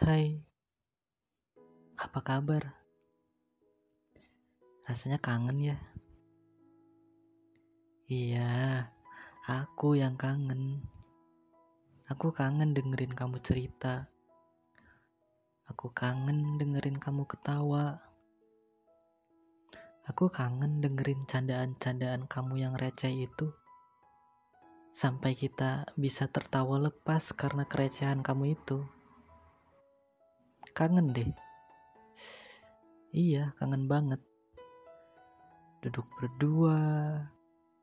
Hai, apa kabar? Rasanya kangen ya? Iya, aku yang kangen. Aku kangen dengerin kamu cerita. Aku kangen dengerin kamu ketawa. Aku kangen dengerin candaan-candaan kamu yang receh itu. Sampai kita bisa tertawa lepas karena kerecehan kamu itu. Kangen deh. Iya, kangen banget. Duduk berdua,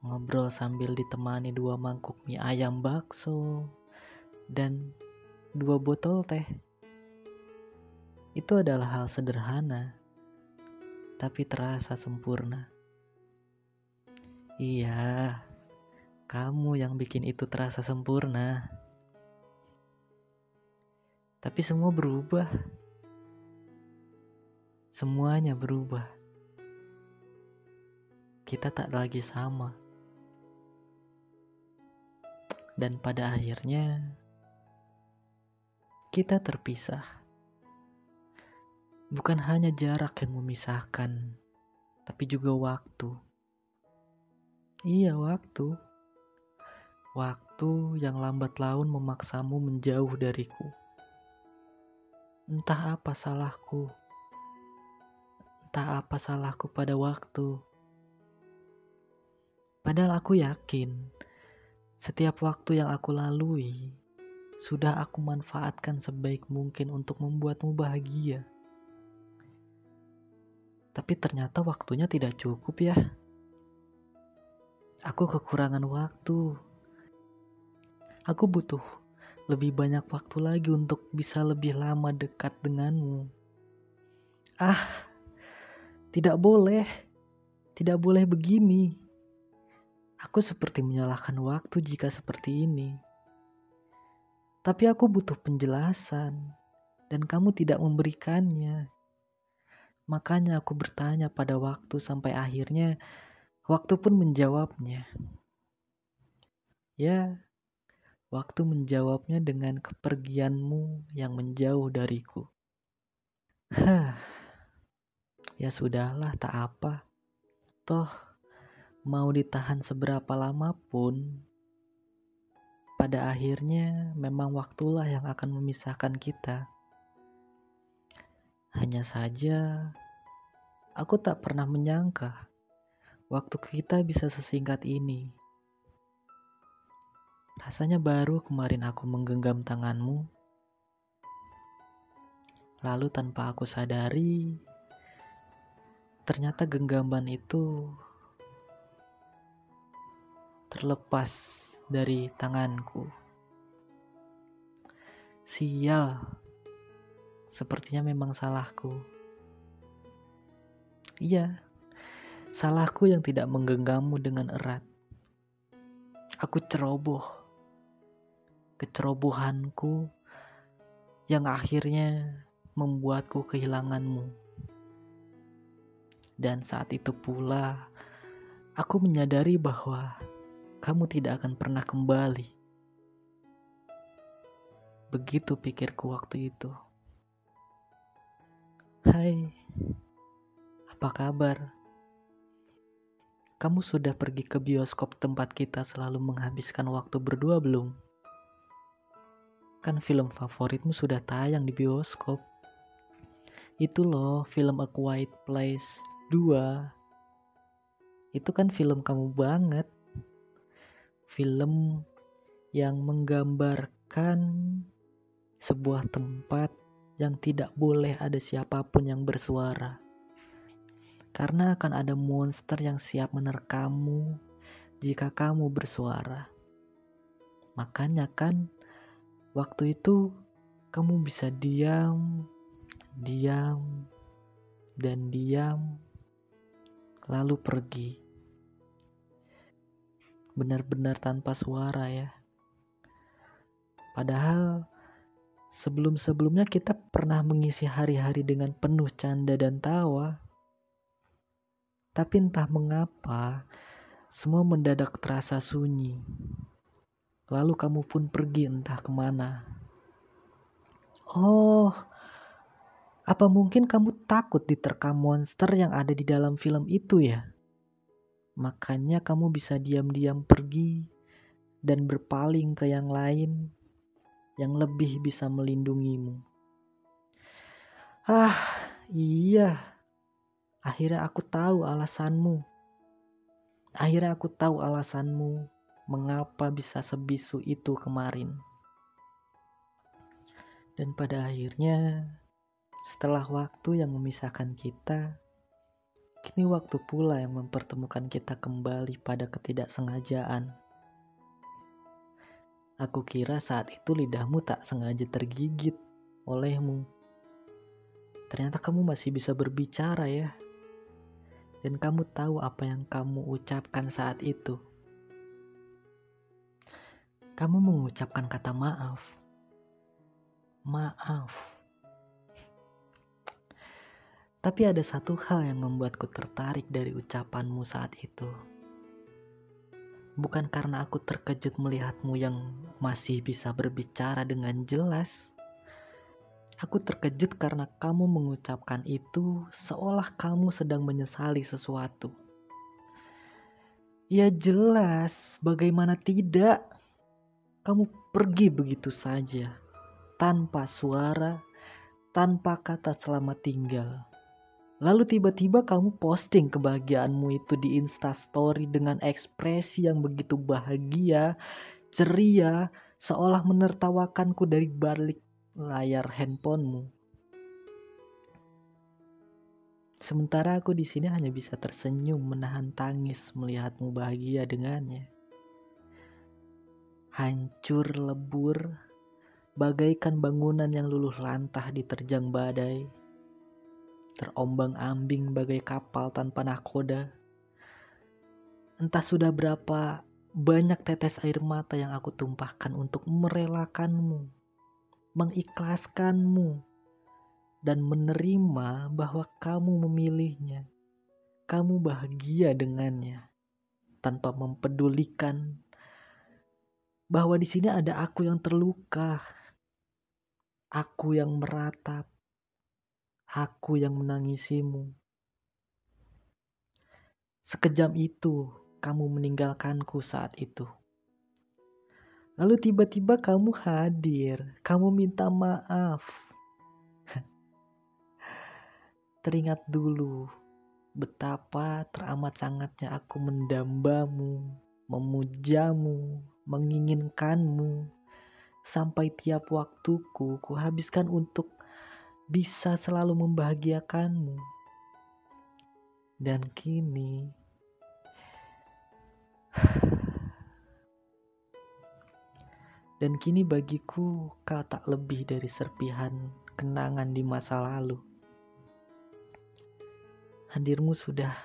ngobrol sambil ditemani dua mangkuk mie ayam bakso dan dua botol teh. Itu adalah hal sederhana, tapi terasa sempurna. Iya, kamu yang bikin itu terasa sempurna. Tapi semua berubah. Semuanya berubah. Kita tak lagi sama. Dan pada akhirnya kita terpisah. Bukan hanya jarak yang memisahkan, tapi juga waktu. Iya, waktu. Waktu yang lambat laun memaksamu menjauh dariku. Entah apa salahku. Entah apa salahku pada waktu. Padahal aku yakin setiap waktu yang aku lalui sudah aku manfaatkan sebaik mungkin untuk membuatmu bahagia. Tapi ternyata waktunya tidak cukup ya. Aku kekurangan waktu. Aku butuh lebih banyak waktu lagi untuk bisa lebih lama dekat denganmu. Ah, tidak boleh. Tidak boleh begini. Aku seperti menyalahkan waktu jika seperti ini. Tapi aku butuh penjelasan dan kamu tidak memberikannya. Makanya aku bertanya pada waktu sampai akhirnya waktu pun menjawabnya. Ya, waktu menjawabnya dengan kepergianmu yang menjauh dariku. Hah, ya sudahlah tak apa. Toh, mau ditahan seberapa lama pun, pada akhirnya memang waktulah yang akan memisahkan kita. Hanya saja, aku tak pernah menyangka waktu kita bisa sesingkat ini. Rasanya baru kemarin aku menggenggam tanganmu, lalu tanpa aku sadari, ternyata genggaman itu terlepas dari tanganku. Sial, Sepertinya memang salahku. Iya, salahku yang tidak menggenggammu dengan erat. Aku ceroboh. Kecerobohanku yang akhirnya membuatku kehilanganmu. Dan saat itu pula aku menyadari bahwa kamu tidak akan pernah kembali. Begitu pikirku waktu itu. Hai, apa kabar? Kamu sudah pergi ke bioskop tempat kita selalu menghabiskan waktu berdua belum? Kan film favoritmu sudah tayang di bioskop. Itu loh, film A Quiet Place 2. Itu kan film kamu banget. Film yang menggambarkan sebuah tempat yang tidak boleh ada siapa pun yang bersuara. Karena akan ada monster yang siap menerkammu jika kamu bersuara. Makanya kan waktu itu kamu bisa diam, diam, dan diam, lalu pergi. Benar-benar tanpa suara ya. Padahal Sebelum-sebelumnya kita pernah mengisi hari-hari dengan penuh canda dan tawa. Tapi entah mengapa, semua mendadak terasa sunyi. Lalu kamu pun pergi entah ke mana. Oh, Apa mungkin kamu takut diterkam monster yang ada di dalam film itu ya? Makanya kamu bisa diam-diam pergi dan berpaling ke yang lain yang lebih bisa melindungimu. Ah, iya. Akhirnya aku tahu alasanmu. Akhirnya aku tahu alasanmu mengapa bisa sebisu itu kemarin. Dan pada akhirnya setelah waktu yang memisahkan kita, kini waktu pula yang mempertemukan kita kembali pada ketidaksengajaan. Aku kira saat itu lidahmu tak sengaja tergigit olehmu. Ternyata kamu masih bisa berbicara ya. Dan kamu tahu apa yang kamu ucapkan saat itu. Kamu mengucapkan kata maaf. Maaf tapi ada satu hal yang membuatku tertarik dari ucapanmu saat itu. Bukan karena aku terkejut melihatmu yang masih bisa berbicara dengan jelas. Aku terkejut karena kamu mengucapkan itu seolah kamu sedang menyesali sesuatu. Ya jelas, bagaimana tidak? Kamu pergi begitu saja, tanpa suara, tanpa kata selamat tinggal. Lalu tiba-tiba kamu posting kebahagiaanmu itu di instastory dengan ekspresi yang begitu bahagia, ceria, seolah menertawakanku dari balik layar handphonemu. Sementara aku di sini hanya bisa tersenyum menahan tangis melihatmu bahagia dengannya. Hancur lebur, bagaikan bangunan yang luluh lantah diterjang badai terombang-ambing bagai kapal tanpa nahkoda. Entah sudah berapa banyak tetes air mata yang aku tumpahkan untuk merelakanmu, mengikhlaskanmu, dan menerima bahwa kamu memilihnya. Kamu bahagia dengannya tanpa mempedulikan bahwa di sini ada aku yang terluka, aku yang meratap, aku yang menangisimu. Sekejam itu kamu meninggalkanku saat itu. Lalu tiba-tiba kamu hadir, kamu minta maaf. Teringat dulu betapa teramat sangatnya aku mendambamu, memujamu, menginginkanmu, sampai tiap waktuku kuhabiskan untuk bisa selalu membahagiakanmu. Dan kini dan kini bagiku kau tak lebih dari serpihan kenangan di masa lalu. Hadirmu sudah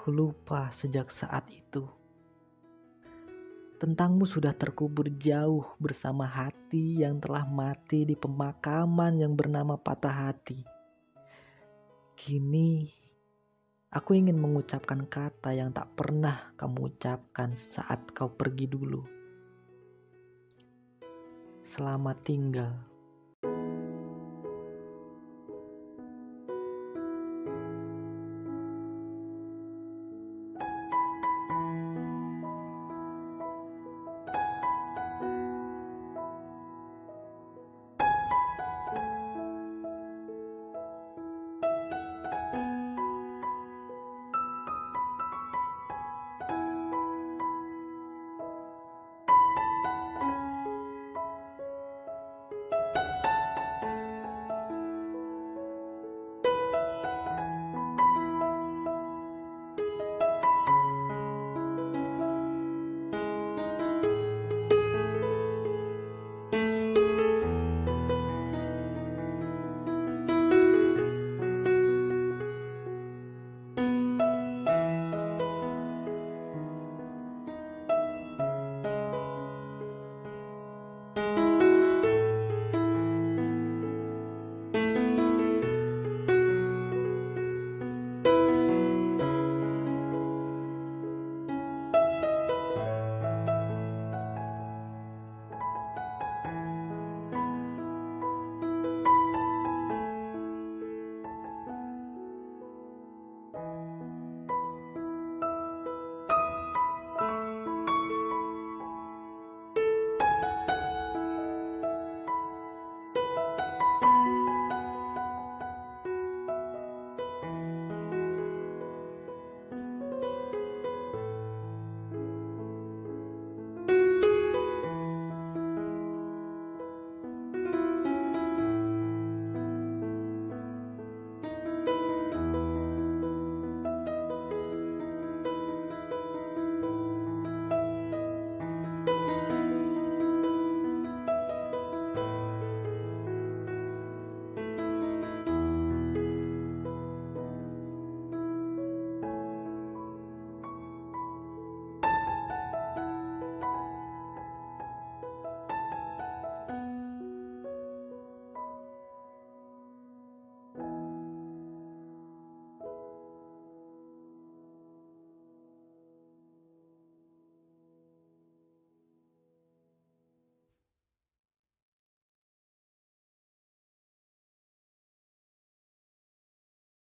kulupa sejak saat itu. Tentangmu sudah terkubur jauh bersama hati yang telah mati di pemakaman yang bernama patah hati. Kini, aku ingin mengucapkan kata yang tak pernah kamu ucapkan saat kau pergi dulu. Selamat tinggal.